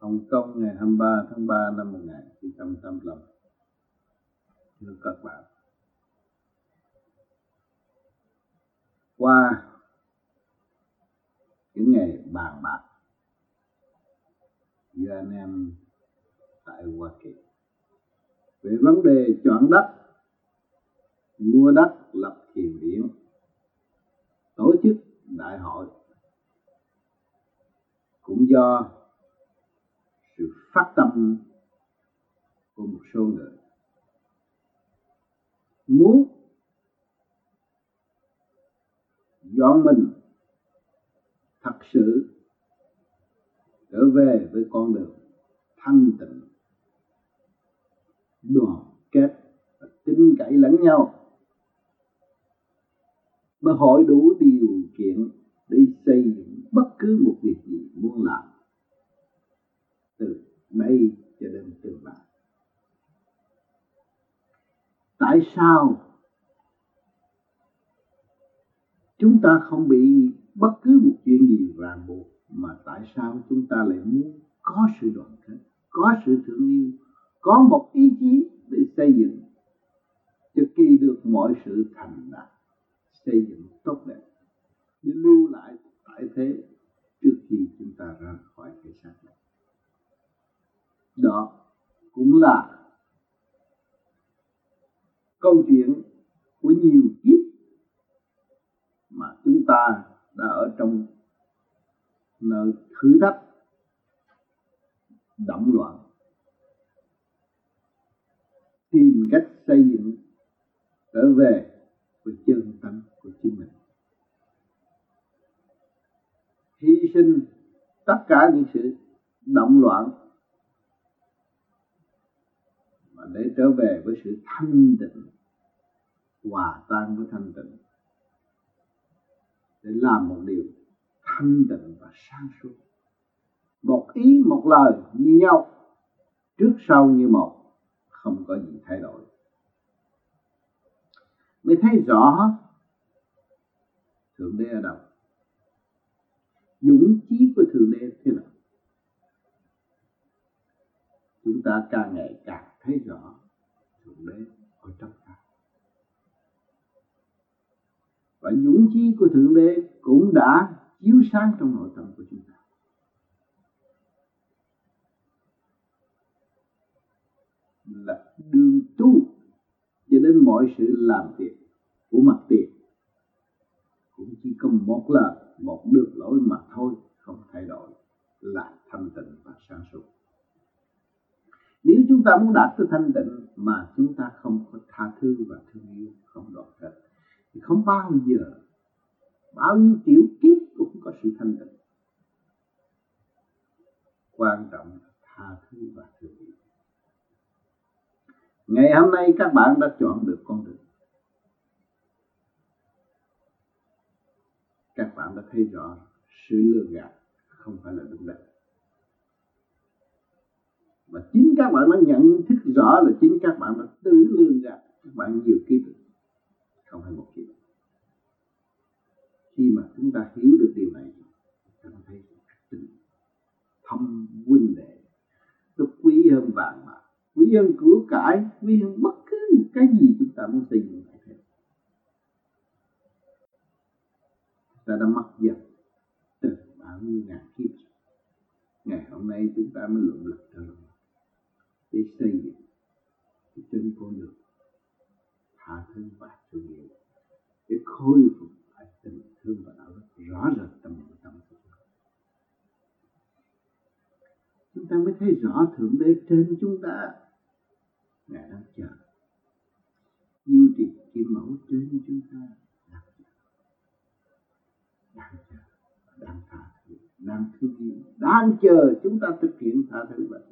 Hồng Kông ngày 23 tháng 3 năm 1985 Thưa các bạn. Qua những ngày bàn bạc giữa anh em tại Hoa Kỳ về vấn đề chọn đất, mua đất, lập thiền viện tổ chức đại hội, cũng do sự phát tâm của một số người. Muốn dọn mình thật sự trở về với con đường thanh tịnh, đoàn kết và tin cậy lẫn nhau, mới hội đủ điều kiện để xây dựng bất cứ một việc gì muốn làm từ đây cho đến tương lai tại sao chúng ta không bị bất cứ một chuyện gì ràng buộc, mà tại sao chúng ta lại muốn có sự đoàn kết, có sự thương yêu, có một ý chí để xây dựng cho kỳ được mọi sự thành đạt, xây dựng tốt đẹp, để lưu lại tại thế trước khi chúng ta ra khỏi cái xác này? Đó. Cũng là câu chuyện của nhiều kiếp mà chúng ta đã ở trong nơi thử thách động loạn tìm cách xây dựng trở về với chân tâm của chính mình. Hy sinh tất cả những sự động loạn và để trở về với sự thanh tịnh, hòa tan với thanh tịnh. Để làm một điều thanh tịnh và sáng suốt. Một ý, một lời như nhau, trước sau như một, không có gì thay đổi. Mới thấy rõ, thượng đế ở đâu? Dũng chí của thượng đế thế nào? Chúng ta càng ngày càng thấy rõ, thượng đế ở trong ta và dũng chí của thượng đế cũng đã chiếu sáng trong nội tâm của chúng ta. Là đường tu, cho đến mọi sự làm việc của mặt tiền cũng chỉ có một lần một đường lối mà thôi, không thay đổi là thanh tịnh và sáng suốt nếu chúng ta muốn đạt tới thanh tịnh mà chúng ta không có tha thứ và thương yêu, không đoàn kết, thì không bao giờ, bao nhiêu tiểu kiếp cũng có sự thanh tịnh. Quan trọng là tha thứ và thương yêu. Ngày hôm nay các bạn đã chọn được con đường. Các bạn đã thấy rõ sự lừa gạt không phải là đúng đắn và chính các bạn đã nhận thức rõ là chính các bạn đã tự lương ra các bạn nhiều kiếp không phải một kiếp. Khi mà chúng ta hiểu được điều này, chúng ta thấy tình thâm huynh đệ. Nó quý hơn vàng bạc quý hơn của cải, quý hơn bất cứ một cái gì chúng ta muốn tìm lại thế ta đã mất dần từ bao nhiêu ngàn kiếp ngày hôm nay chúng ta mới luận lực trở để xây dựng cái chân con đường tha thứ và thương yêu. Để khôi phục lại tình thương và đạo đức rõ rệt trong nội tâm của chúng ta chúng ta mới thấy rõ thượng đế trên chúng ta. Ngài đang chờ. Yêu trì kim mẫu trên chúng ta. Đang chờ. Đang chờ. Đang tha thứ. Đang thương yêu. Đang chờ chúng ta thực hiện tha thứ vậy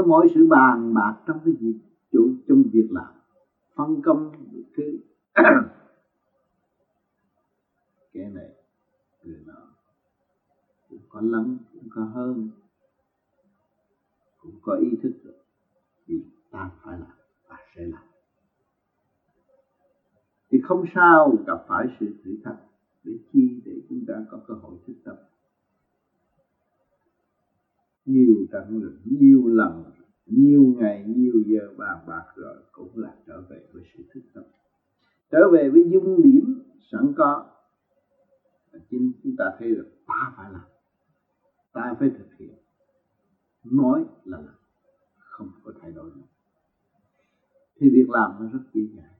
có mỗi mọi sự bàn bạc trong cái việc chủ, trong việc làm. Phân công thứ cái này, người nọ, cũng có lắm, cũng có hơn, cũng có ý thức được vì ta phải làm, ta sẽ làm. Thì không sao gặp phải sự thử thách để chi để chúng ta có cơ hội thức tập nhiều trận lực, nhiều lần nhiều ngày nhiều giờ bàn bạc rồi cũng là trở về với sự thức tâm. Trở về với dung điểm sẵn có. Chính chúng ta thấy được ta phải làm ta phải thực hiện. Nói là làm không có thay đổi nữa. Thì việc làm nó rất dễ dàng.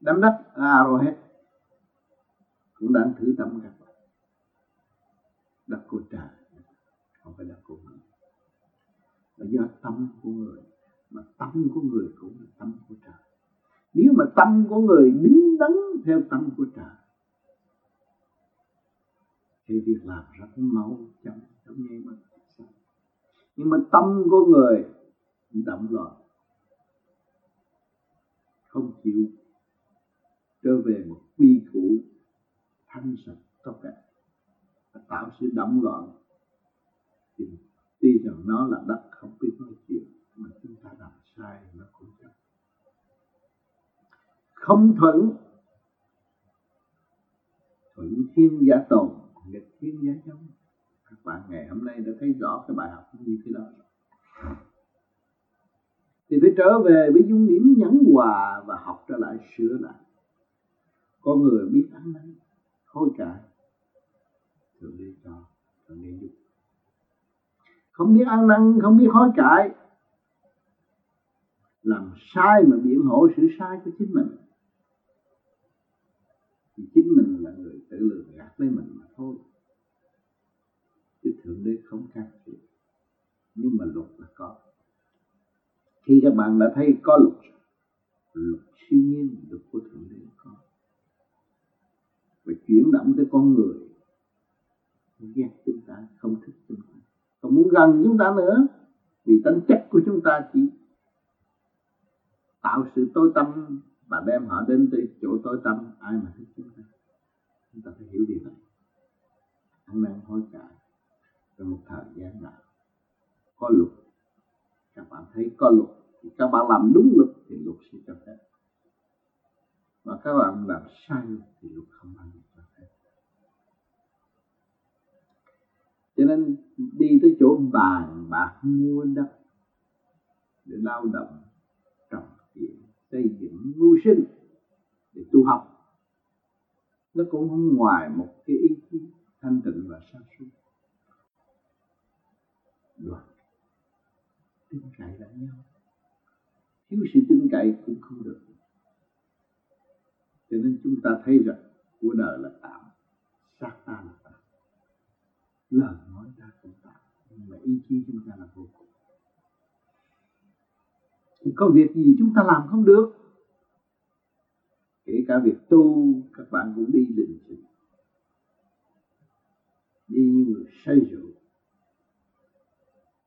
Đám đất Arrowhead cũng đang thử tâm các bạn đất của trời không phải đất của người là do tâm của người, mà tâm của người cũng là tâm của trời. Nếu mà tâm của người đứng đắn theo tâm của trời, thì việc làm rất mau chóng trong nháy mà nhưng mà tâm của người động loạn không chịu trở về một quy củ thanh sạch tốt đẹp tạo sự động loạn thì tuy rằng nó là đất không biết nói chuyện, mà chúng ta làm sai nó cũng chấp không thuận thuận thiên giả tồn, nghịch thiên giả chống. các bạn ngày hôm nay đã thấy rõ cái bài học như thế đó. Thì phải trở về với dung điểm nhắn hòa và học trở lại sửa lại. Con người biết ăn năn, hối cải thượng đế cho thượng đế giúp không biết ăn năn, không biết hối cải. Làm sai mà biện hộ sự sai của chính mình. Thì chính mình là người tự lừa gạt lấy mình mà thôi. Chứ thượng đế không can thiệp. Nhưng mà luật là có. Khi các bạn đã thấy có luật luật siêu nhiên, luật của thượng đế có. Và chuyển động tới con người ghét chúng ta không thích chúng ta. Không muốn gần chúng ta nữa, vì tính chất của chúng ta chỉ tạo sự tối tâm và đem họ đến tới chỗ tối tâm, ai mà thích chúng ta. Chúng ta phải hiểu điều này. Ăn năn hối cải trong một thời gian nào. Có luật. Các bạn thấy có luật thì các bạn làm đúng luật thì luật sẽ cho phép. Mà các bạn làm sai thì luật không bao giờ cho nên đi tới chỗ bàn bạc mua đất để lao động, trồng chuyện xây dựng mưu sinh, để tu học. Nó cũng không ngoài một cái ý chí thanh tịnh và sáng suốt. Đoàn tin cậy lẫn nhau. Thiếu sự tin cậy cũng không được. Cho nên chúng ta thấy rằng của đời là tạo xác ta là lời nói ta cũng tạm nhưng mà ý chí chúng ta là vô cùng. Thì có việc gì chúng ta làm không được? Kể cả việc tu, các bạn cũng đi định sự. Đi như người say rượu.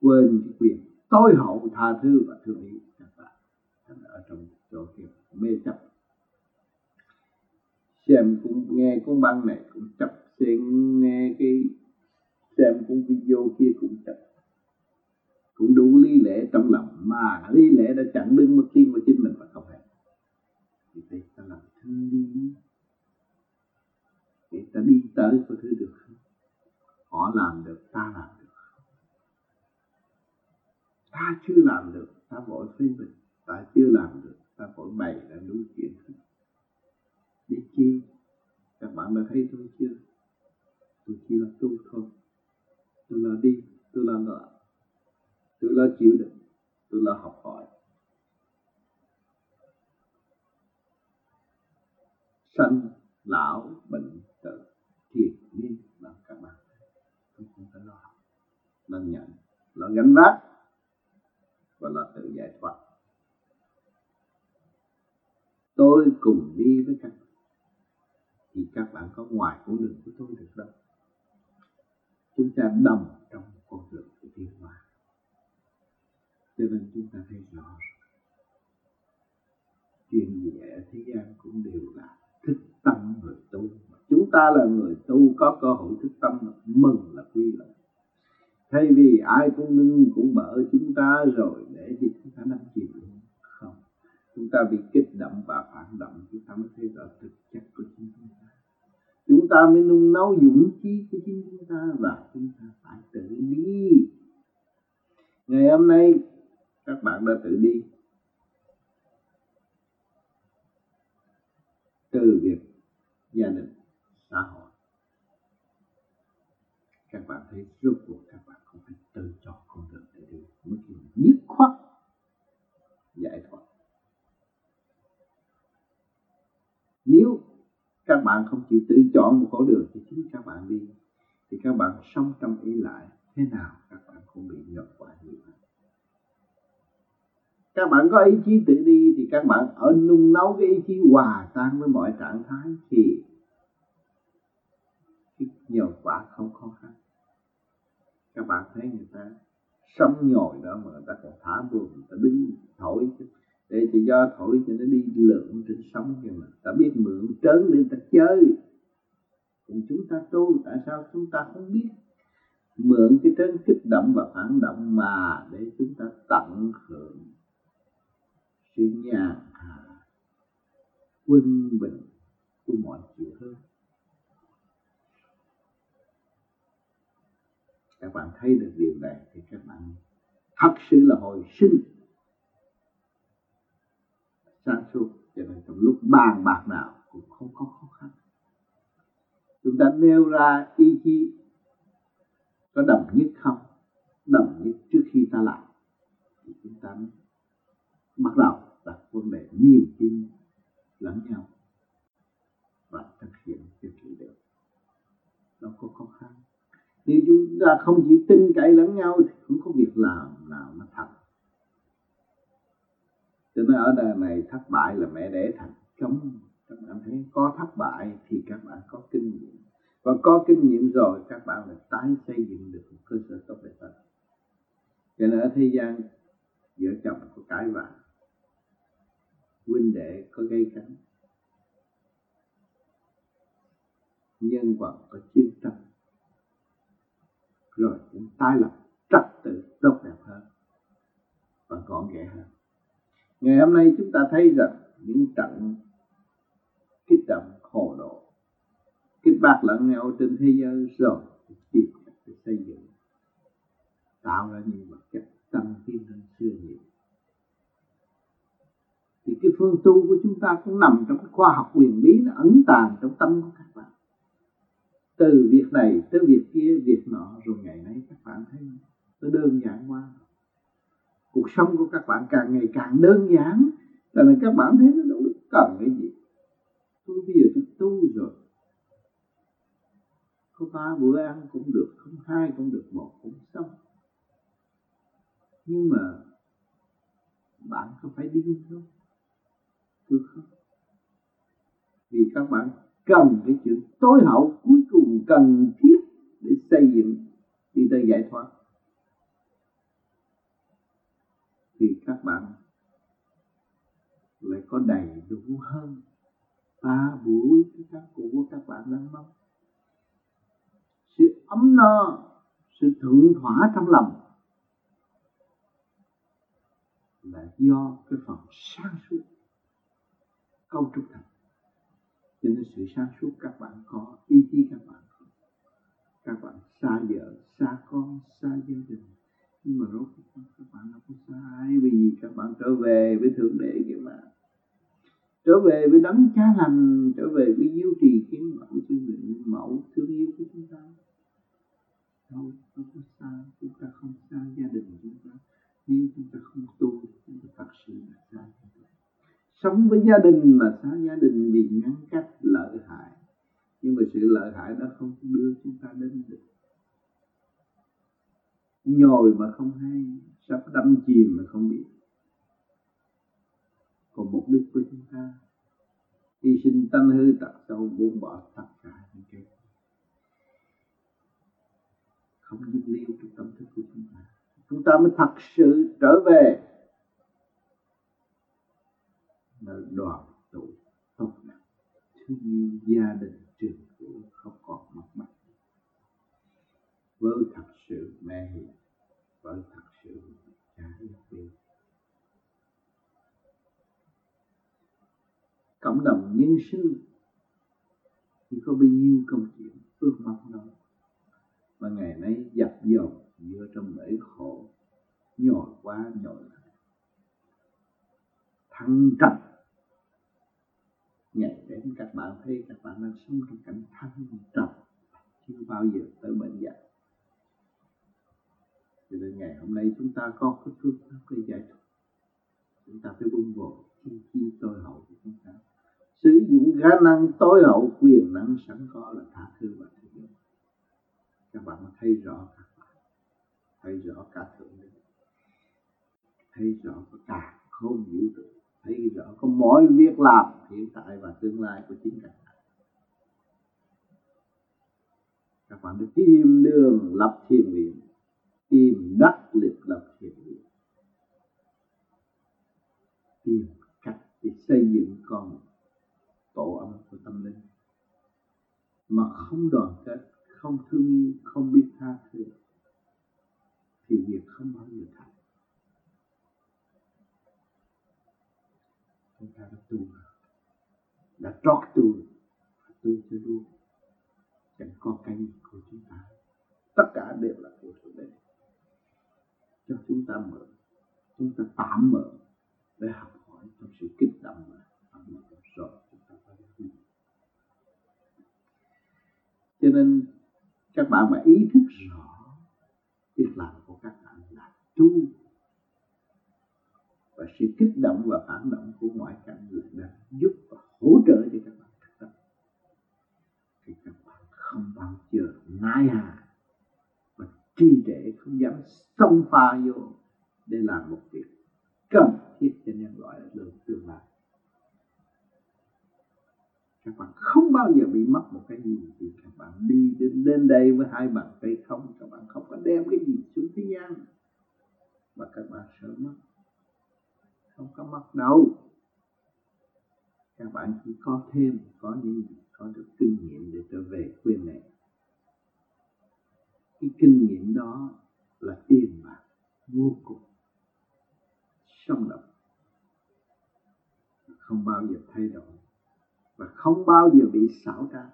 Quên cái quyền tối hậu, tha thứ và thương yêu các bạn. Ở trong chỗ kia, mê chấp. Xem cũng nghe cũng băng này, cũng chấp xem nghe cái xem cũng video kia cũng chẳng cũng đủ lý lẽ trong lòng, mà lý lẽ đã chặn đứng mất tin của chính mình và không hề. Thì đây ta làm thương đi. Để ta đi tới có thứ được không? Họ làm được, ta làm được ta chưa làm được, ta vội phê bình ta chưa làm được, ta vội bày ra đúng chuyện để chi? Các bạn đã thấy tôi chưa? Tôi chỉ là tu thôi tôi là đi tôi là ngờ tôi là chịu đựng tôi là học hỏi. Sanh, lão, bệnh, tử, thiệt nhiên là các bạn tôi không phải lo học là nhận là gánh vác, và là tự giải thoát. Tôi cùng đi với các bạn. Thì các bạn có ngoài cũng đường của tôi được đâu? Chúng ta đồng trong con đường của tiến hóa. Cho nên chúng ta thấy rõ chuyện gì ở thế gian cũng đều là thức tâm người tu. Chúng ta là người tu, có cơ hội thức tâm mừng là quy lợi. Thay vì ai cũng nâng, cũng bỡ chúng ta rồi để thì chúng ta nắm chìm luôn. Không. Chúng ta bị kích động và phản động, chúng ta mới thấy rõ thực chất của chúng ta chúng ta mới nung nấu dũng khí của chính chúng ta và chúng ta phải tự đi. Ngày hôm nay, các bạn đã tự đi. Từ việc gia đình, xã hội. Các bạn thấy rốt cuộc các bạn không phải tự chọn con đường để đi mới nhất khoát, giải thoát. Nếu các bạn không chịu tự chọn một con đường thì chính các bạn đi, thì các bạn sống trong ý lại thế nào, các bạn cũng bị nhập quả như vậy các bạn có ý chí tự đi thì các bạn ở nung nấu cái ý chí hòa tan với mọi trạng thái thì nhờ quả không khó khăn. Các bạn thấy người ta sống nhồi đó mà người ta còn thả buồn người ta đứng thổi để cho gió thổi cho nó đi lượn trên sóng nhưng mà. Ta biết mượn trớn để ta chơi. Còn chúng ta tu, tại sao chúng ta không biết? Mượn cái trớn kích động và phản động mà để chúng ta tận hưởng sự nhàn hạ quân bình của mọi chuyện hơn. Các bạn thấy được điều này thì các bạn thật sự là hồi sinh sáng suốt, cho nên trong lúc bàn bạc nào cũng không có khó khăn. Chúng ta nêu ra ý chí có đồng nhất không? Đồng nhất trước khi ta làm. Thì chúng ta bắt đầu đặt vấn đề niềm tin lẫn nhau và thực hiện cho kỹ được nó có khó khăn. Nếu chúng ta không chịu tin cậy lẫn nhau thì không có việc làm nào nó thật cho nên ở đời này thất bại là mẹ đẻ thành công các bạn thấy có thất bại thì các bạn có kinh nghiệm. Và có kinh nghiệm rồi, các bạn lại tái xây dựng được một cơ sở tốt đẹp hơn. Cho nên ở thế gian, vợ chồng có cãi vã. Huynh đệ có gây cấn. Nhân vật có chiến tranh. Rồi cũng tái lập trật tự tốt đẹp hơn và gọn ghẽ hơn ngày hôm nay chúng ta thấy rằng những trận kích động khổ độ kích bạc lẫn nhau trên thế giới rồi tìm cách để xây dựng, tạo ra những vật chất tăng tiến hơn xưa nhiều. Thì cái phương tu của chúng ta cũng nằm trong cái khoa học quyền bí, nó ẩn tàng trong tâm của các bạn. Từ việc này tới việc kia, việc nọ, rồi ngày nay các bạn thấy nó đơn giản quá cuộc sống của các bạn càng ngày càng đơn giản. Là nên các bạn thấy nó đâu cần cái gì. Tôi bây giờ tôi tu rồi. Có ba bữa ăn cũng được, không hai cũng được, một cũng xong. Nhưng mà bạn có phải đi không? Tôi không. Vì các bạn cần cái chuyện tối hậu cuối cùng cần thiết để xây dựng. Đi tới giải thoát. Thì các bạn lại có đầy đủ hơn ba buổi cái các cụ của các bạn đang mong. Sự ấm no, sự thượng thỏa trong lòng là do cái phần sáng suốt câu trúc thành. Cho nên sự sáng suốt các bạn có, ý chí các bạn có. Các bạn xa vợ, xa con, xa gia đình nhưng mà rốt các bạn không có sai. Vì các bạn trở về với thượng đế kia mà. Trở về với đấng cha lành, trở về với diêu trì kiến mẫu chương định mẫu thương yêu của chúng ta. Đâu không có xa chúng ta không xa gia đình chúng ta. Nếu chúng ta không tu, chúng ta thật sự là xa sống với gia đình mà xa gia đình vì ngăn cách lợi hại. Nhưng mà sự lợi hại đó không đưa chúng ta đến được nhồi mà không hay, sắp đâm chìm mà không biết. Còn mục đích của chúng ta, hy sinh tâm hư tật sâu buông bỏ tất cả những cái không biết líu trong tâm thức của chúng ta. Chúng ta mới thật sự trở về nơi đoàn tụ tốt đẹp. Thương gia đình, trường của không còn mất mát với thật sự mẹ hiền với thật sự cha yêu quý cộng đồng nhân sinh thì có bao nhiêu công chuyện ước mong đó, mà ngày nay dập dồn giữa trong bể khổ, nhồi quá nhồi lại. Thăng trầm ngày đến các bạn thấy các bạn đang sống trong cảnh thăng trầm, chưa bao giờ tới bệnh dạy cho nên ngày hôm nay chúng ta có cái phương pháp để giải thoát. Chúng ta phải buông bỏ chi chi tối hậu của chúng ta. Sử dụng khả năng tối hậu, quyền năng sẵn có là tha thứ và thương yêu các bạn thấy rõ các bạn thấy rõ cả thượng đế. Thấy rõ cả không vũ trụ thấy rõ có mỗi việc làm hiện tại và tương lai của chính các bạn. Các bạn được tìm đường, lập thiền viện tìm đắc lực lập thiền viện tìm cách để xây dựng con tổ ấm của tâm linh. Mà không đoàn kết, không thương yêu, không biết tha thứ, thì việc không bao giờ thành. Chúng ta đã tu đã trót tu tu cho đúng. Chẳng có cái gì của chúng ta. Tất cả đều là cho chúng ta mở, chúng ta tạm mở để học hỏi trong sự kích động mà tạm mở rồi, chúng ta có giác ngộ cho nên các bạn phải ý thức rõ việc làm của các bạn là tu và sự kích động và phản động của ngoại cảnh là đang giúp và hỗ trợ cho các bạn thực tập, thì các bạn không bao giờ nai hà trì trệ không dám xông pha vô để làm một việc cần thiết cho nhân loại ở đường tương lai. Các bạn không bao giờ bị mất một cái gì vì các bạn đi đến, đến đây với hai bàn tay không các bạn không có đem cái gì xuống thế gian. Mà các bạn sợ mất. Không có mất đâu. Các bạn chỉ có thêm có những gì có được kinh nghiệm để trở về quê mẹ cái kinh nghiệm đó là tiền bạc vô cùng, sống động, không bao giờ thay đổi và không bao giờ bị xảo trá,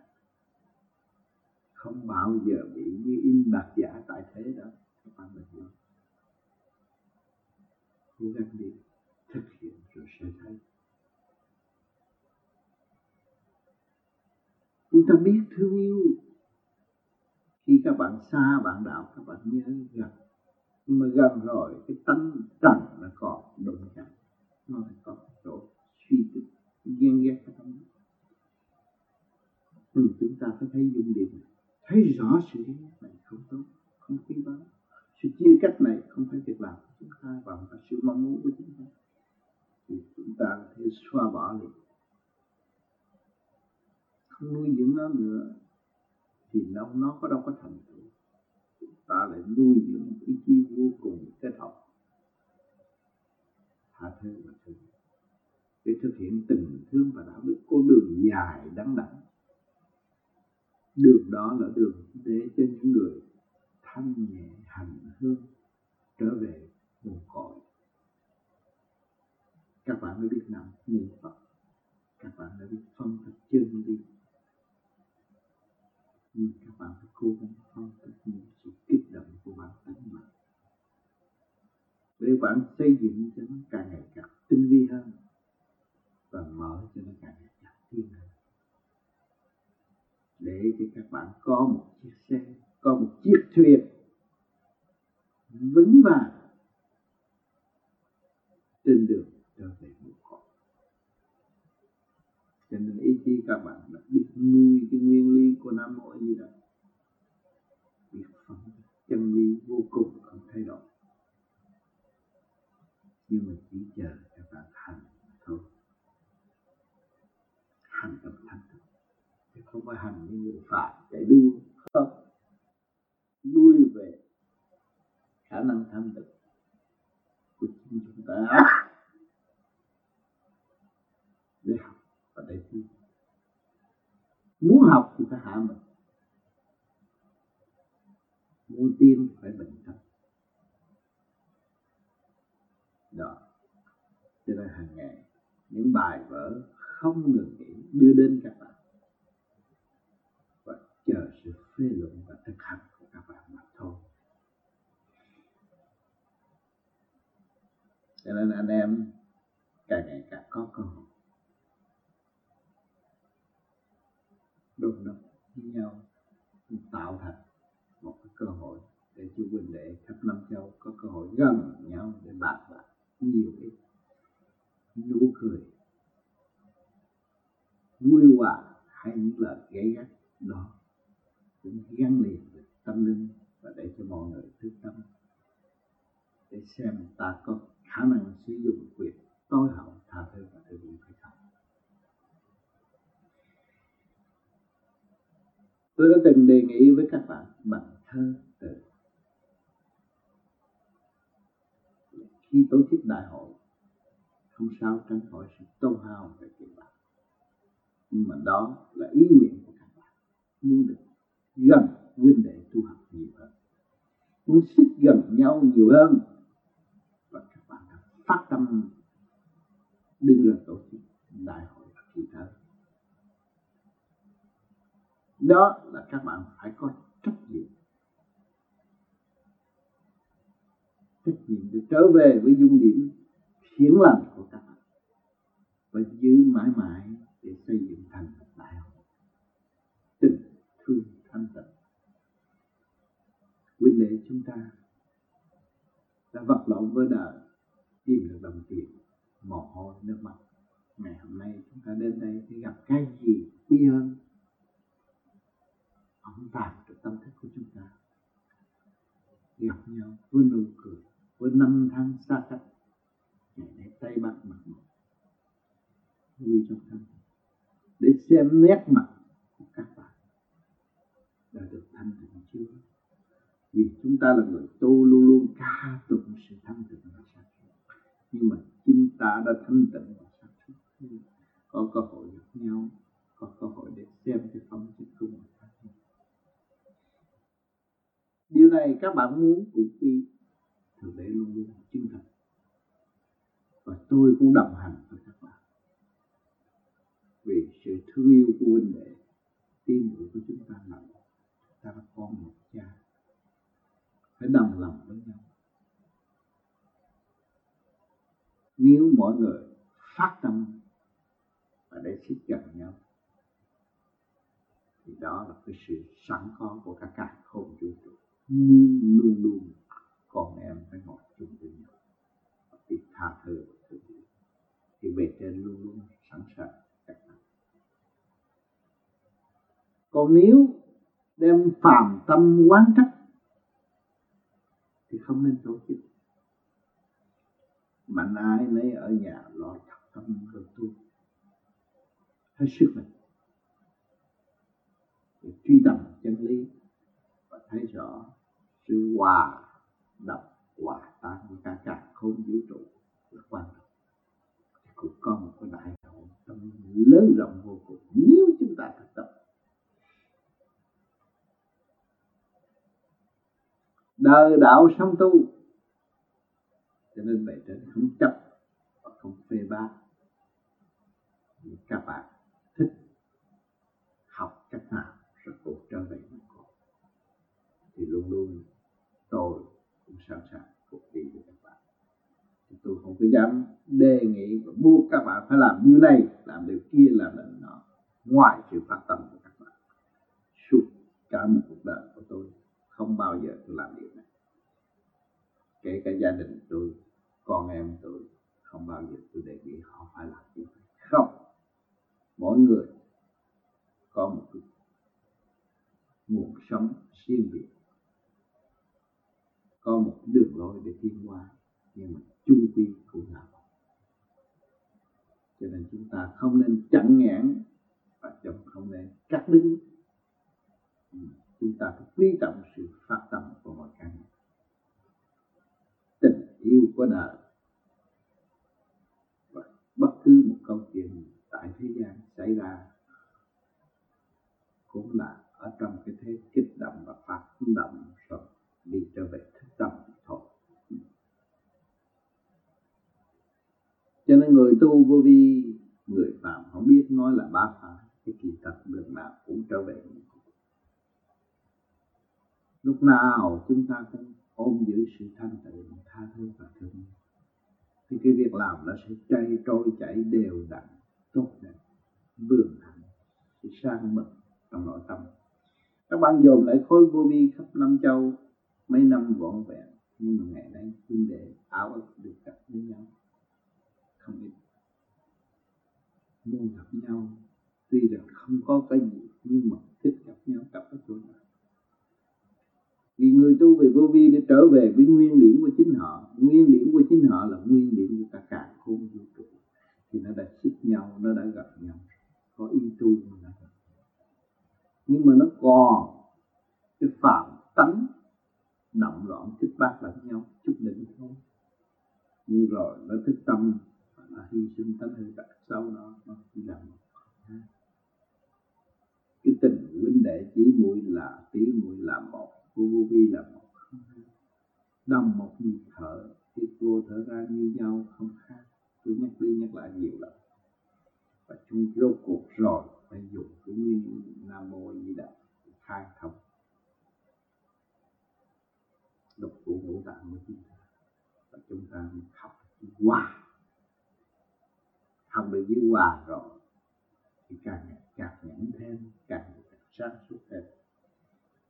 không bao giờ bị như in bạc giả tại thế đó. Các bạn mình hiểu cố gắng đi thực hiện rồi sẽ thấy. Chúng ta biết thương yêu khi các bạn xa bạn đạo các bạn nhớ gần. Nhưng mà gần rồi cái tánh trần nó còn đụng chạm. Nó lại có chỗ suy tính ghen ghét cái tâm ừ, chúng ta phải thấy dung điểm thấy rõ sự ghen ghét này không tốt không quý báu. Sự chia cách này không phải việc làm của chúng ta và là sự mong muốn của chúng ta. Thì chúng ta có thể xóa bỏ liền. Không nuôi dưỡng nó nữa thì nó nó có đâu có thành tựu. Chúng ta lại nuôi dưỡng ý chí vô cùng kết hợp. Tha thứ và thương để thực hiện tình thương và đạo đức. Con đường dài đắng đẳng đường đó là đường để cho những người thanh nhẹ hành hương trở về nguồn cội. Các bạn mới biết nằm niệm phật. Các bạn đã biết phân tích chân lý nhưng các bạn phải cố gắng phân tích những sự kích động của bản thân mình. Để bạn xây dựng cho nó càng ngày càng tinh vi hơn và mở cho nó càng ngày càng thiên hơn để cho các bạn có một chiếc xe, có một chiếc thuyền vững vàng trên đường trở về cho nên ý chí các bạn là biết nuôi cái nguyên lý của nam mô di đà. Biết phân chân lý vô cùng không thay đổi. Nhưng mà chỉ chờ các bạn hành thôi. Hành trong thành chứ không phải hành như người phạm chạy đua, không. Nuôi về khả năng tham thực của chính chúng ta. Để học và để thi muốn học thì phải hạ mình. Muốn tiên phải bình tâm. Đó. Cho nên hàng ngày, những bài vở không ngừng nghỉ đưa đến các bạn. Và chờ sự phê luận và thực hành của các bạn mà thôi. Cho nên anh em, càng ngày càng có cơ hội. Đôn đốc với nhau tạo thành một cái cơ hội để chú huynh đệ khắp năm châu có cơ hội gần nhau để bàn bạc nhiều ít. Nụ cười vui hòa hay những lời gây gắt đó cũng gắn liền với tâm linh và để cho mọi người thức tâm. Để xem ta có khả năng sử dụng quyền tối hậu tha thứ và thương yêu hay không tôi đã từng đề nghị với các bạn bằng thơ từ. Khi tổ chức đại hội, không sao tránh khỏi sự tôn hao về tiền bạc. Nhưng mà đó là ý nguyện của các bạn. Muốn được gần huynh đệ tu học nhiều hơn. Muốn xích gần nhau nhiều hơn. Và các bạn đã phát tâm, đứng ra tổ chức đại hội kỳ thơ đó là các bạn phải có trách nhiệm. Trách nhiệm để trở về với dung điểm thiện lành của các bạn. Và giữ mãi mãi để xây dựng thành một đại hội. Tình thương thanh tịnh. Huynh đệ chúng ta đã vật lộn với đời. Tìm được đồng tiền, mồ hôi, nước mắt. Ngày hôm nay chúng ta đến đây để gặp cái gì quý hơn? Ông vào được tâm thức của chúng ta. Gặp nhau với nụ cười với năm tháng xa cách ngày nay tay bắt mặt một vui trong thân để xem nét mặt của các bạn đã được thanh tịnh chưa? Vì chúng ta là người tu luôn luôn ca tụng sự thanh tịnh và sáng suốt nhưng mà chính ta đã thanh tịnh và sáng suốt có cơ hội gặp nhau, có cơ hội để xem cái phong chất của mình điều này các bạn muốn cũng quy thượng đế luôn luôn chân thật. Và tôi cũng đồng hành với các bạn. Vì sự thương yêu của huynh đệ, tin tưởng của chúng ta là ta là con một cha. Phải đồng lòng với nhau. Nếu mọi người phát tâm và để xích gần nhau, thì đó là cái sự sẵn có của cả cả không vũ trụ luôn luôn. Con em phải ngồi chung với nhau. Thì tha thứ thì bề trên luôn luôn sẵn sàng các bạn còn nếu đem phàm tâm quán trách, thì không nên tổ chức. Mạnh ai nấy ở nhà lo thật tâm rồi tu hết sức mình. Để truy tầm chân lý và thấy rõ sự hòa đập hòa tan của cả cả không vũ trụ là quan trọng. Cũng có một cái đại hội tâm lớn rộng vô cùng. Nếu chúng ta thực tập, đời đạo sống tu, cho nên bề trên không chấp và không phê ba các bạn thích học cách nào rồi cuộc trở về thì luôn luôn tôi cũng sẵn sàng phục vụ cho các bạn. Thì tôi không có dám đề nghị và buộc các bạn phải làm như này, làm điều kia, làm điều nọ, ngoài sự phát tâm của các bạn. Suốt cả một cuộc đời của tôi, không bao giờ tôi làm điều này. Kể cả gia đình tôi, con em tôi, không bao giờ tôi đề nghị họ phải làm điều này. Không. Mỗi người có một nguồn sống riêng biệt có một đường lối để tiến qua nhưng mà chung quy cũng là một cho nên chúng ta không nên chặn nghẽn và chúng không nên cắt đứt. Ừ, chúng ta phải quý trọng sự phát tâm của mọi cá nhân tình yêu của đời và bất cứ một câu chuyện tại thế gian xảy ra cũng là ở trong cái thế kích động và phát động rồi đi trở về thức tâm thôi. Cho nên người tu vô vi, người phạm không biết nói là bá phá, cái kỳ thật đường nào cũng trở về lúc nào chúng ta cũng ôm giữ sự thanh tịnh, tha thứ và thương thì cái việc làm nó sẽ chảy trôi, chảy, đều đặn, tốt đẹp, vượng hạnh, sự sang mực trong nội tâm. Các bạn dồn lại khối vô vi khắp năm châu mấy năm vọn vẹn, nhưng mà ngày nay huynh đệ áo ức được gặp với nhau. Không ít muốn gặp nhau, tuy rằng không có cái gì, nhưng mà thích gặp nhau gặp ở chỗ nào. Vì người tu về vô vi để trở về với nguyên điểm của chính họ. Nguyên điểm của chính họ là nguyên điểm của cả cả không vũ trụ. Thì nó đã xích nhau, nó đã gặp nhau. Có ý tu nó đã gặp nhưng mà nó còn cái phạm tánh động loạn thích bác lẫn nhau, chút đỉnh thôi. Như rồi nó thức tâm nó hy sinh tánh hơi đặt sau nó nó chỉ là một cái tình huynh đệ chỉ muội là tí muội là một, vô vi là một đồng một nhịp thở, thì vô thở ra như nhau không khác. Tôi nhắc đi nhắc lại nhiều lần. Và chúng rốt cuộc rồi, phải dùng cái nguyên nam mô di đà khai thông độc của ngũ tạng của chúng ta và chúng ta học hòa. Học được dưới hòa rồi, thì càng ngày càng nhẫn thêm, càng ngày càng sáng suốt thêm.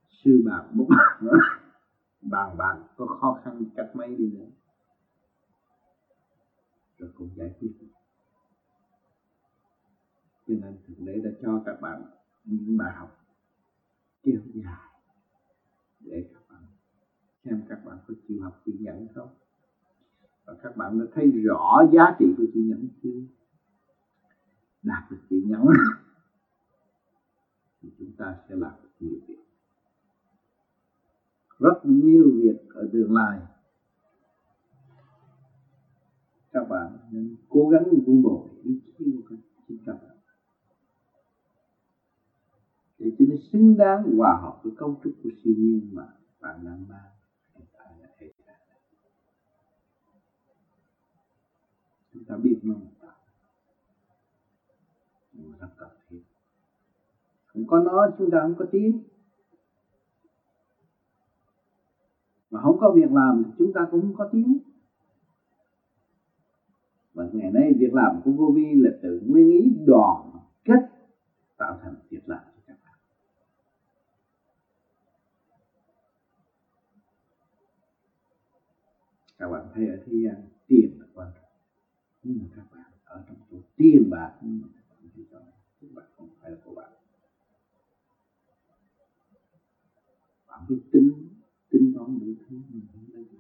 Sư bạn một bạn nữa. Bàn bạc có khó khăn cách mấy đi nữa. Rồi cũng giải quyết. Cho nên thực tế đã cho các bạn những bài học kéo dài để các xem các bạn có chịu học chữ nhẫn không? Và các bạn đã thấy rõ giá trị của chữ nhẫn chưa? Đạt được chữ nhẫn. Thì chúng ta sẽ làm được nhiều việc. Rất nhiều việc ở tương lai. Các bạn nên cố gắng vun bồi ý chí của các bạn. Để cho nó xứng đáng hòa hợp với cấu trúc của siêu nhiên mà bạn đang mang. Ta biết nó nhưng mà rất cần thiết không có nó, chúng ta không có tiếng mà không có việc làm thì chúng ta cũng không có tiếng và ngày nay việc làm của vô vi là tự nguyên ý đoàn kết tạo thành việc làm cho các bạn. Các bạn thấy ở thế gian tiền là quan trọng nhưng mà các bạn ở trong chỗ tiền bạc, nhưng mà các bạn không phải là của bạn. Bạn biết tính tính toán những thứ mình không lấy được.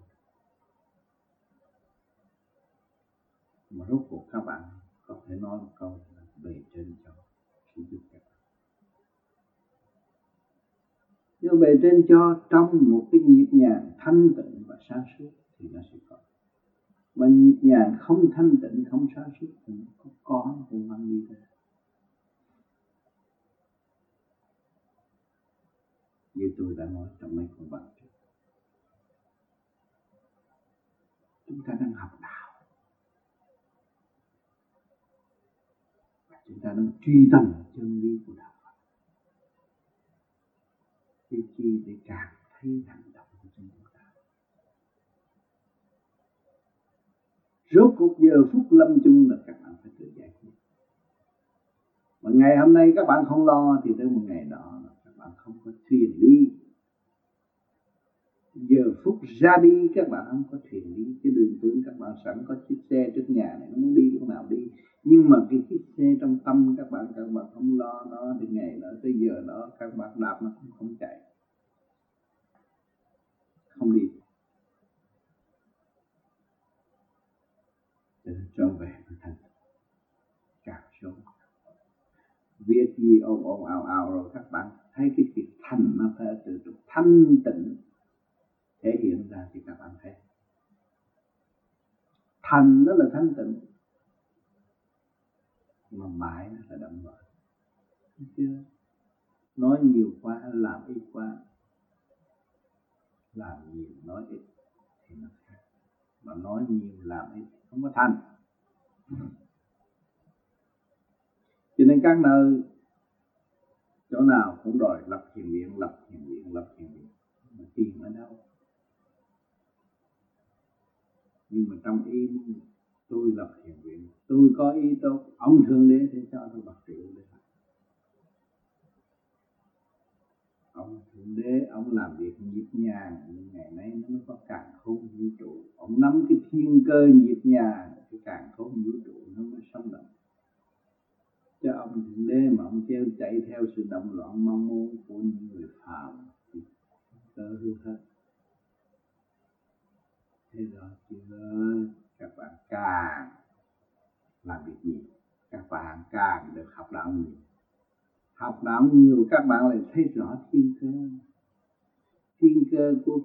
Mà rốt cuộc các bạn có thể nói một câu là bề trên cho sử dụng các bạn. Nhưng bề trên cho trong một cái nhịp nhàng thanh tịnh và sáng suốt thì nó sẽ có mà nhịp nhàng không thanh tịnh, không sáng suốt thì nó có có cũng mang đi ra như tôi đã nói trong mấy con bạn trước. Chúng ta đang học đạo. Và chúng ta đang truy tầm chân lý của đạo Phật. Để chi để càng thấy rằng động của chúng ta rốt cuộc giờ phút lâm chung là các bạn phải tự giải quyết. Mà ngày hôm nay các bạn không lo thì tới một ngày đó các bạn không có thuyền đi. Giờ phút ra đi các bạn không có thuyền đi. Cái đường tướng các bạn sẵn có chiếc xe trước nhà này, nó muốn đi lúc nào đi. Nhưng mà cái chiếc xe trong tâm các bạn các bạn không lo nó thì ngày đó tới giờ đó các bạn đạp nó cũng không chạy. Không đi để trở về với thành cảm xúc việc gì ồn ồn ào ào rồi các bạn thấy cái việc thành nó phải từ từ, thanh tịnh thể hiện ra thì các bạn thấy. Thành đó là thanh tịnh, mà mãi nó là động loạn chưa? Nói nhiều quá, làm ít quá, làm nhiều, nói ít thì nó khác. Mà nói nhiều, làm ít không có thành cho nên các nơi, chỗ nào cũng đòi lập thiền viện lập thiền viện lập thiền viện mà tìm ở đâu. Nhưng mà trong ý, tôi lập thiền viện tôi có ý tốt, ông thương đế để cho tôi bạc triệu để ông thượng đế, ông làm việc nhịp nhàng, nhưng ngày nay nó mới có càng khôn vũ trụ. Ông nắm cái thiên cơ nhịp nhàng, cái càng khôn vũ trụ nó mới sống động. Cho ông thượng đế mà ông kêu chạy theo sự động loạn mong muốn của những người phàm thì cơ hư hết. Thế đó chưa các bạn càng làm việc nhiều, các bạn càng được học đạo nhiều học đạo nhiều, các bạn lại thấy rõ thiên cơ. Thiên cơ của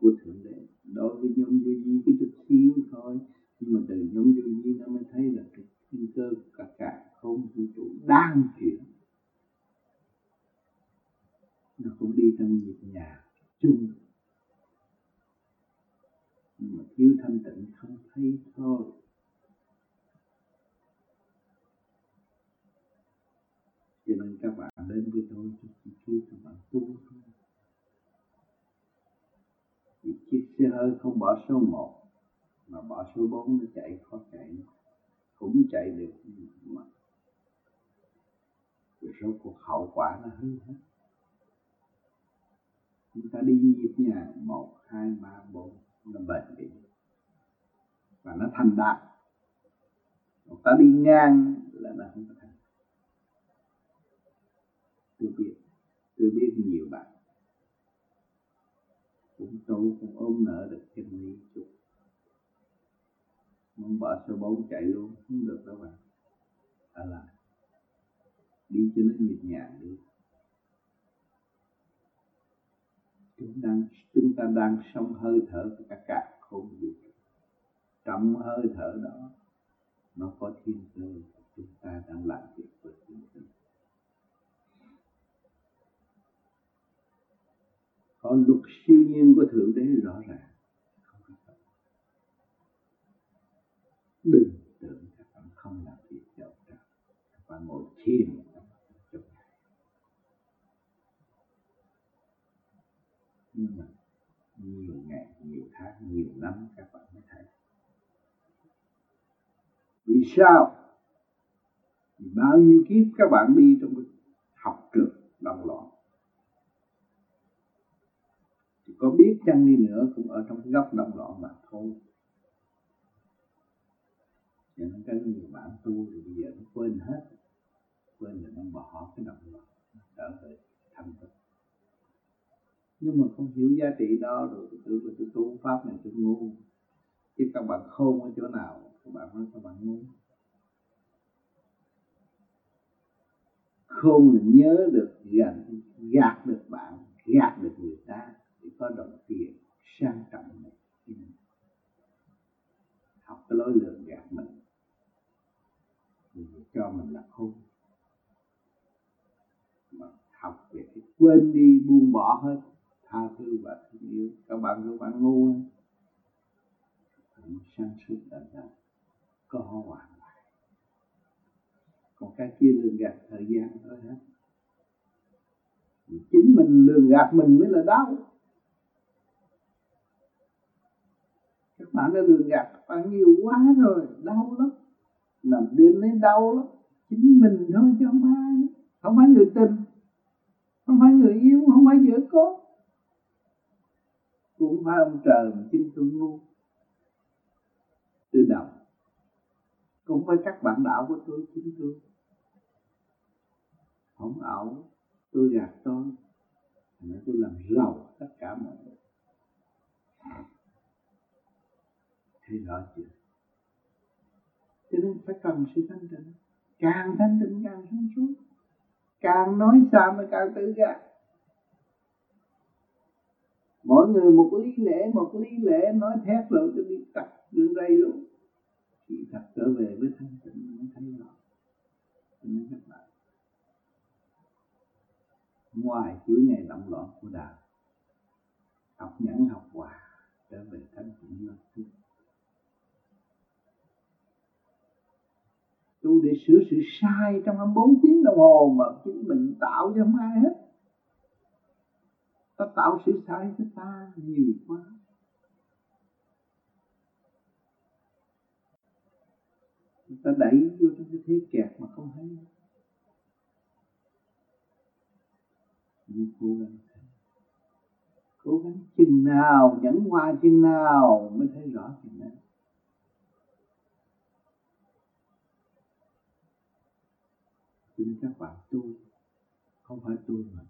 của thượng đế. Đối với nhóm vô vi cái chút xíu thôi, nhưng mà từ nhóm vô vi nó mới thấy là cái thiên cơ cả cả không vũ trụ đang chuyển. Nó cũng đi trong nhịp nhà chung. Nhưng mà thiếu thanh tịnh không thấy thôi. Cho nên các bạn đến với tôi tôi chỉ kêu các bạn tu thôi. Vì chiếc xe hơi không bỏ số 1 mà bỏ số 4 nó chạy, khó chạy. Cũng chạy được, mà rồi số cuộc hậu quả là hư hết. Chúng ta đi nhịp nhà, một, hai, ba, bốn là bền bỉ và nó thành đạt. Chúng ta đi ngang là nó không thành tôi biết tôi biết nhiều bạn. Cũng tu cũng ôm nợ được chân lý chút. Muốn bỏ số bốn chạy luôn, không được đâu bạn. À là, đi cho nó nhịp nhàng đi. Chúng đang, chúng ta đang sống hơi thở của cả cả không vũ trong hơi thở đó, nó có thiên cơ, chúng ta đang làm việc với thiên cơ. Có luật siêu nhiên của thượng đế rõ ràng. Đừng tưởng các bạn không làm việc cho các bạn ngồi thiền nhưng mà nhiều ngày, nhiều tháng, nhiều năm các bạn mới thấy. Vì sao? Vì bao nhiêu kiếp các bạn đi trong học trường đồng loạn có biết chăng đi nữa cũng ở trong cái góc động loạn mà thôi. Cho nên cái nhiều bạn tu thì bây giờ nó quên hết. Quên là nó bỏ cái động loạn trở về thanh tịnh nhưng mà không hiểu giá trị đó rồi tôi tôi, tôi tu pháp này tôi ngu. Chứ các bạn khôn ở chỗ nào các bạn nói các bạn ngu. Khôn là nhớ được gạt, gạt được bạn gạt được người ta có đồng tiền sang trọng này học cái lối lường gạt mình. Mình cho mình là khôn. Mà học về cái quên đi, buông bỏ hết, tha thứ và thương yêu. Các bạn các bạn ngu không? Sáng suốt là ra có hoàn lại. Còn cái kia lường gạt thời gian thôi hết chính mình lường gạt mình mới là đau các bạn đã lường gạt bạn nhiều quá rồi, đau lắm. Làm đêm lấy đau lắm. Chính mình thôi chứ không ai không phải người tình, không phải người yêu, không phải vợ con. Cũng phải ông trời mà chính tôi ngu. Tôi đọc cũng phải các bạn đạo của tôi chính tôi không ảo, tôi gạt tôi. Nên tôi làm giàu tất cả mọi người. Thấy rõ chưa cho nên phải cần sự thanh tịnh. Càng thanh tịnh càng sáng suốt. Càng nói xa mà càng tự gạt mỗi người một lý lẽ, một lý lẽ nói thét rồi cho đi tập đường dây luôn. Chỉ thật trở về với thanh tịnh, mới thấy rõ. Cho nên các bạn. Ngoài chuỗi ngày động loạn của đạo, học nhẫn học hòa, trở về thanh tịnh là tu để sửa sự sai trong 24 tiếng đồng hồ mà chính mình tạo cho không ai hết. Ta tạo sự sai cho ta nhiều quá. Ta đẩy vô trong cái thế kẹt mà không thấy. Cố gắng cố gắng chừng nào, nhẫn qua chừng nào mới thấy rõ chừng nào cho nên các bạn tu, không phải tu mà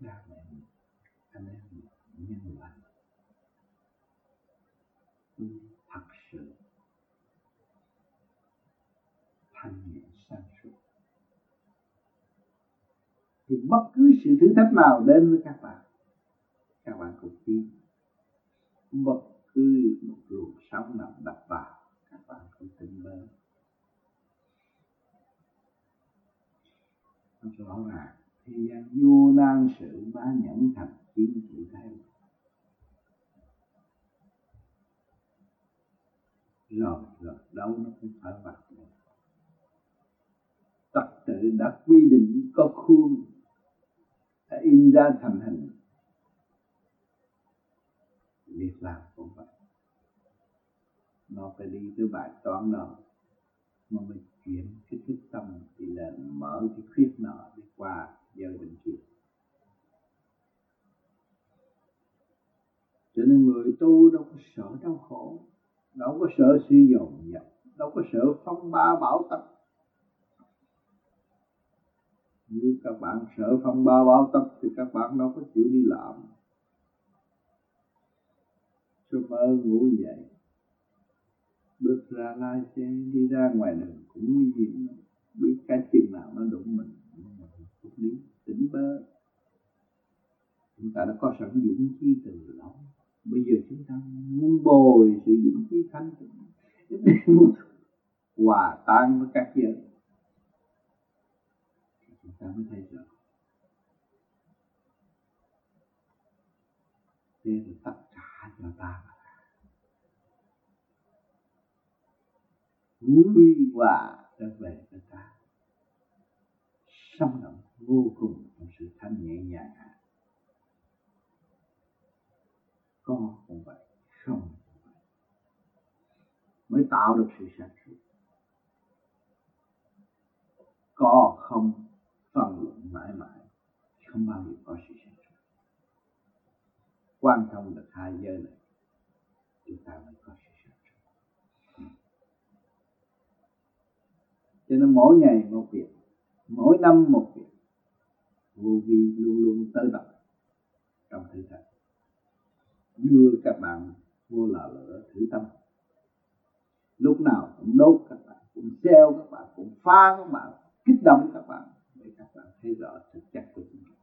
cha mẹ anh em nhân loại. Tu thật sự thanh nhẹ sáng suốt. Thì bất cứ sự thử thách nào đến với các bạn các bạn cũng tin bất cứ một luồng sóng nào đập vào, các bạn cũng tin lớn nó rõ ràng thế gian vô nan sự bá nhẫn thành chiến chỉ thấy. Rồi rồi, đâu nó cũng phải vặt trật tự đã quy định có khuôn, đã in ra thành hình. Việc làm cũng vậy. Nó phải đi tới bài toán đó mà mình chuyển cái thức tâm thì là mở cái khuyết nọ đi qua giờ bên kia. Cho nên người tu đâu có sợ đau khổ, đâu có sợ sự dồn dập đâu có sợ phong ba bão táp nếu các bạn sợ phong ba bão táp thì các bạn đâu có chịu đi làm. Sớm mơ ngủ dậy, bước ra lai xe, đi ra ngoài đường cũng nguy hiểm. Biết cái chừng nào nó đụng mình nhưng mà cũng lý tỉnh bơ. Chúng ta đã có sẵn dũng khí từ lâu bây giờ chúng ta muốn bồi sự dũng khí thanh tịnh, hòa tan với các giới. Chúng ta mới thấy rõ thế là tất cả là ta vui hòa trở về với ta. Sống động vô cùng trong sự thanh nhẹ nhàng con có cũng vậy, không cũng vậy, mới tạo được sự sáng suốt. Có không phân luận mãi mãi, không bao giờ có sự sáng suốt. Quan trọng được hai giới này, chúng ta mới có sự sáng suốt cho nên mỗi ngày một việc, mỗi năm một việc, vô vi luôn luôn tới tập trong thử thách đưa các bạn vô lò lửa thử tâm. Lúc nào cũng đốt các bạn, cũng treo các bạn, cũng phá các bạn, kích động các bạn để các bạn thấy rõ thực chất của chúng ta.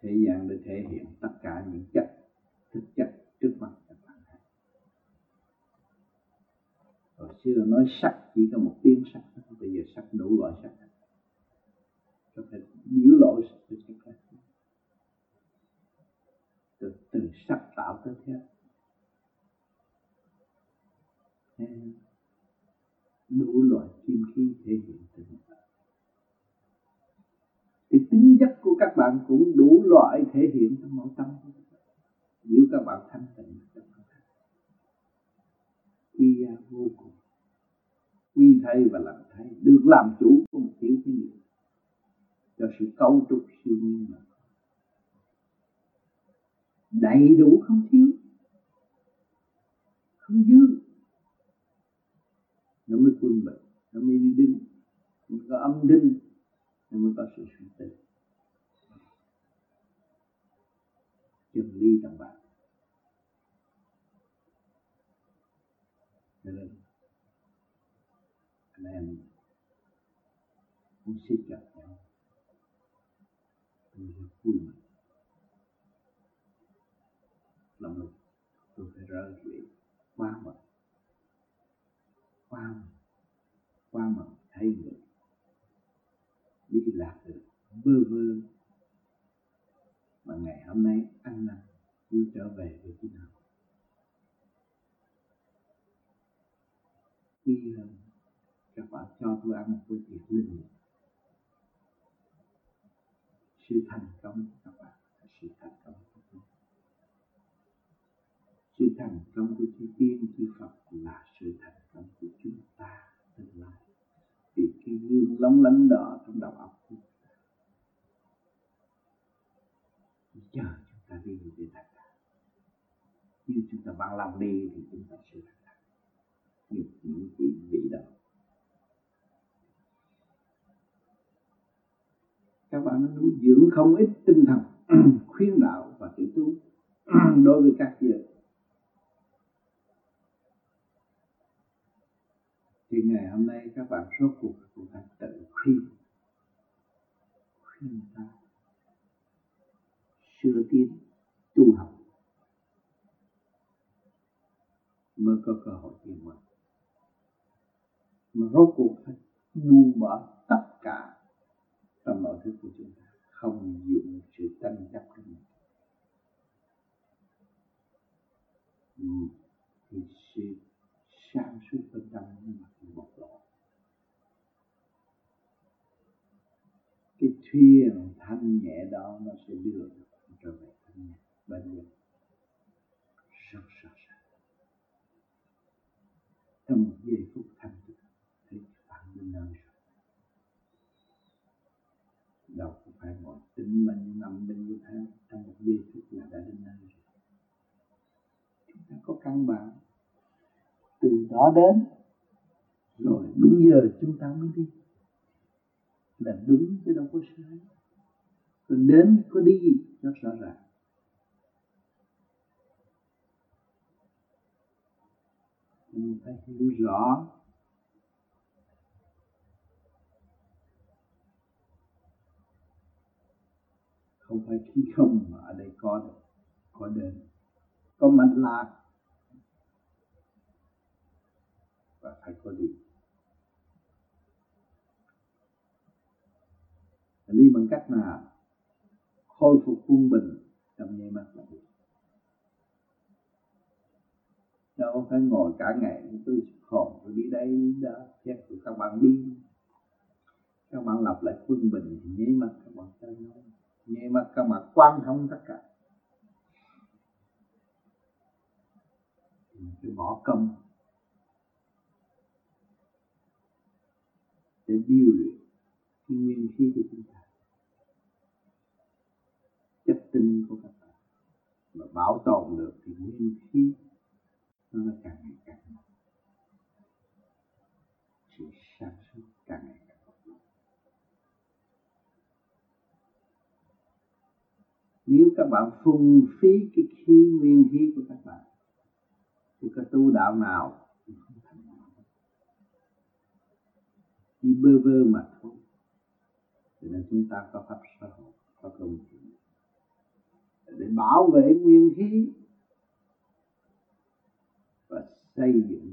Thế gian để thể hiện tất cả những chất, thực chất trước mặt các bạn hồi xưa nói sắc chỉ có một tiếng sắc bây giờ sắc đủ loại sắc. Có thể biểu lộ sự sắc khác từ, từ sắc tạo tới thế. Đủ loại kim khí thể hiện từ thì tính chất của các bạn cũng đủ loại thể hiện trong nội tâm nếu các bạn thanh tịnh quy ra vô cùng. Quy thay và làm thay. Được làm chủ của một tiểu thiên địa cho sự cấu trúc siêu nhiên mà đầy đủ không thiếu. Không dư. Nó mới quân bình. Nó mới đi đinh, nó có âm đinh. Nó mới có sự sinh tử. Chân lý trong bạn. Nên anh em muốn siết chặt nhau. Tôi rất vui mừng lòng lúc tôi phải rơi lệ quá mệt quá mệt quá mệt thấy người đi lạc được. Bơ vơ. Mà ngày hôm nay ăn năn. Chưa trở về với thế nào quy hơn ờ, các bạn cho tôi ăn một bữa tiệc linh sự thành công của các bạn là sự thành công của tôi. Sự thành công của chư tiên chư Phật là sự thành công của chúng ta tương lai. Vì cái gương lóng lánh đó trong đầu óc chúng ta. Chờ chúng ta đi về thành đạt chúng ta bằng lòng đi thì chúng ta sẽ thành được những vị vị đó các bạn nuôi dưỡng không ít tinh thần khuyên đạo và tự tu đối với các việc thì ngày hôm nay các bạn rốt cuộc cũng phải tự khuyên. Khuyên ta sửa tiến tu học. Mới có cơ hội tiến hóa mà rốt cuộc phải buông bỏ tất cả trong mọi thứ của chúng ta. Không dùng sự tranh chấp của mình. Ừ. thì sự sáng suốt bên trong nó mặt một lộ cái thuyền thanh nhẹ đó nó sẽ đưa trở về thanh nhẹ bên dân rất rõ ràng. Trong một giây phút thanh tịnh thì bạn đến nơi rồi đâu có phải ngồi mình nằm bên như thế trong một giây phút là đã đến nơi rồi. Chúng ta có căn bản từ đó đến. Rồi đúng giờ chúng ta mới đi. Là đúng chứ đâu có sai. Còn đến có đi rất rõ ràng. Mình phải hiểu rõ không phải khi không mà ở đây có được, có đến. Có mạch lạc. Và phải có đi. Đi bằng cách nào khôi phục quân bình trong nháy mắt là được. đâu phải ngồi cả ngày, tôi khổ tôi đi đây đi đó chắc của các bạn đi. Các bạn lập lại quân bình thì nháy mắt các bạn tới nói nháy mà các bạn quan thông tất cả. Phải bỏ công. Để điều luyện cái nguyên khí của chúng ta. Chất tinh của các bạn. Mà bảo tồn được thì nguyên khí nó càng ngày càng sự sáng suốt càng ngày càng mạnh nếu các bạn phung phí cái khí nguyên khí của các bạn, thì có tu đạo nào đi chỉ bơ vơ mà thôi. Cho nên chúng ta có pháp xã hội có công chuyện để bảo vệ nguyên khí và xây dựng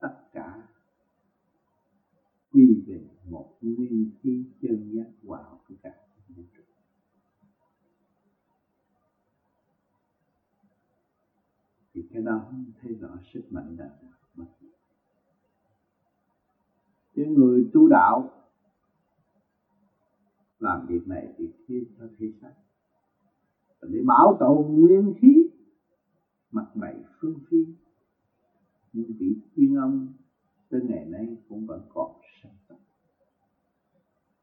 tất cả quy về một nguyên khí chân giác hòa của các cả vũ trụ thì cái đó thấy rõ sức mạnh đã mất chứ người tu đạo làm việc này thì kia cho thế xác để bảo tồn nguyên khí, mặt mày phương phi. Những vị tiên ông tới ngày nay cũng vẫn còn sống tốt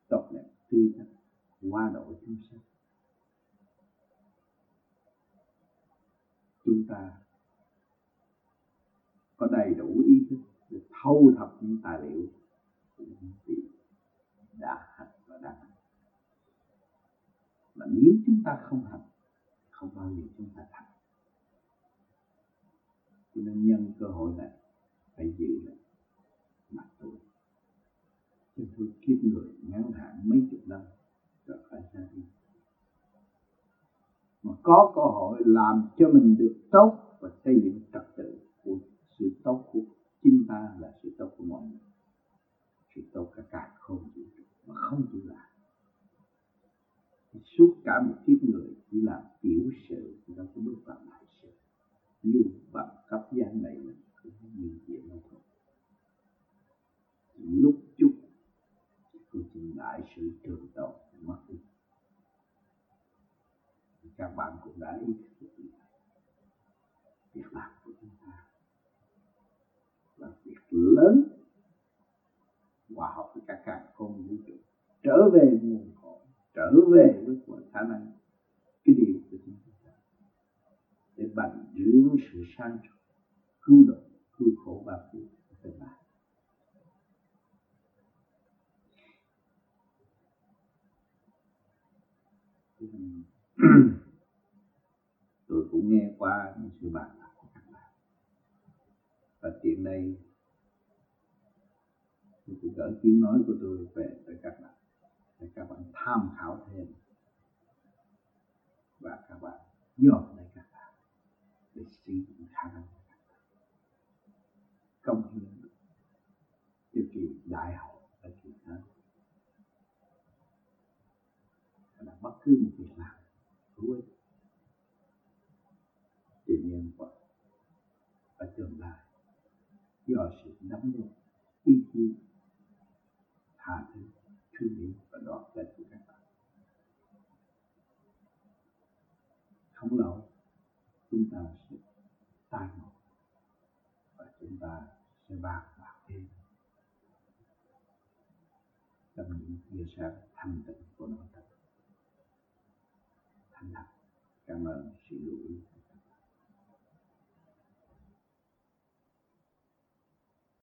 tốt đẹp tươi thật qua độ chúng sanh chúng ta có đầy đủ ý thức để thâu thập những tài liệu của những vị đã hành và đang hành mà nếu chúng ta không hành, không bao giờ chúng ta thành. Cho nên nhân cơ hội này phải giữ lại mặt tôi. Cho tôi kiếp người ngắn hạn mấy chục năm rồi phải ra đi. Mà có cơ hội làm cho mình được tốt và xây dựng trật tự sự tốt của chính ta là sự tốt của mọi người. Sự tốt cả cả không vũ trụ mà không chịu làm. Suốt cả một kiếp người chỉ làm tiểu sự thì đâu có bước vào đại sự. Như bằng cấp gian này mình cũng như vậy nó thôi. Lúc chút của chừng đại sự trường tồn, mất đi. Các bạn cũng đã ý thức được việc làm của chúng ta là việc lớn. Hòa hợp với cả càng không vũ trụ. Trở về nguồn cội, trở về với của khả năng. Cái điều của chúng ta. Để bằng giữ sự sang trọng, cứu độ, cứu khổ và cứu tương lai tôi cũng nghe qua những sự bàn bạc của các bạn. Và tiện đây tôi cũng gửi tiếng nói của tôi về tới các bạn. Để các bạn tham khảo thêm. Và các bạn dọn lại các bạn. Để sử dụng khả năng của các bạn. Công hiến. Cho kỳ đại học ở kỳ tới là bất cứ một việc làm. Hữu ích. Tự nhân vật. Ở tương lai. Do sự nắm được ý chí tha thứ thương yêu và đoàn kết của các bạn. Không lâu, chúng ta sẽ tai ngộ và chúng ta sẽ bàn bạc thêm. Trong những tia sáng thanh tịnh của nội tâm thành thật cảm ơn sự lưu ý.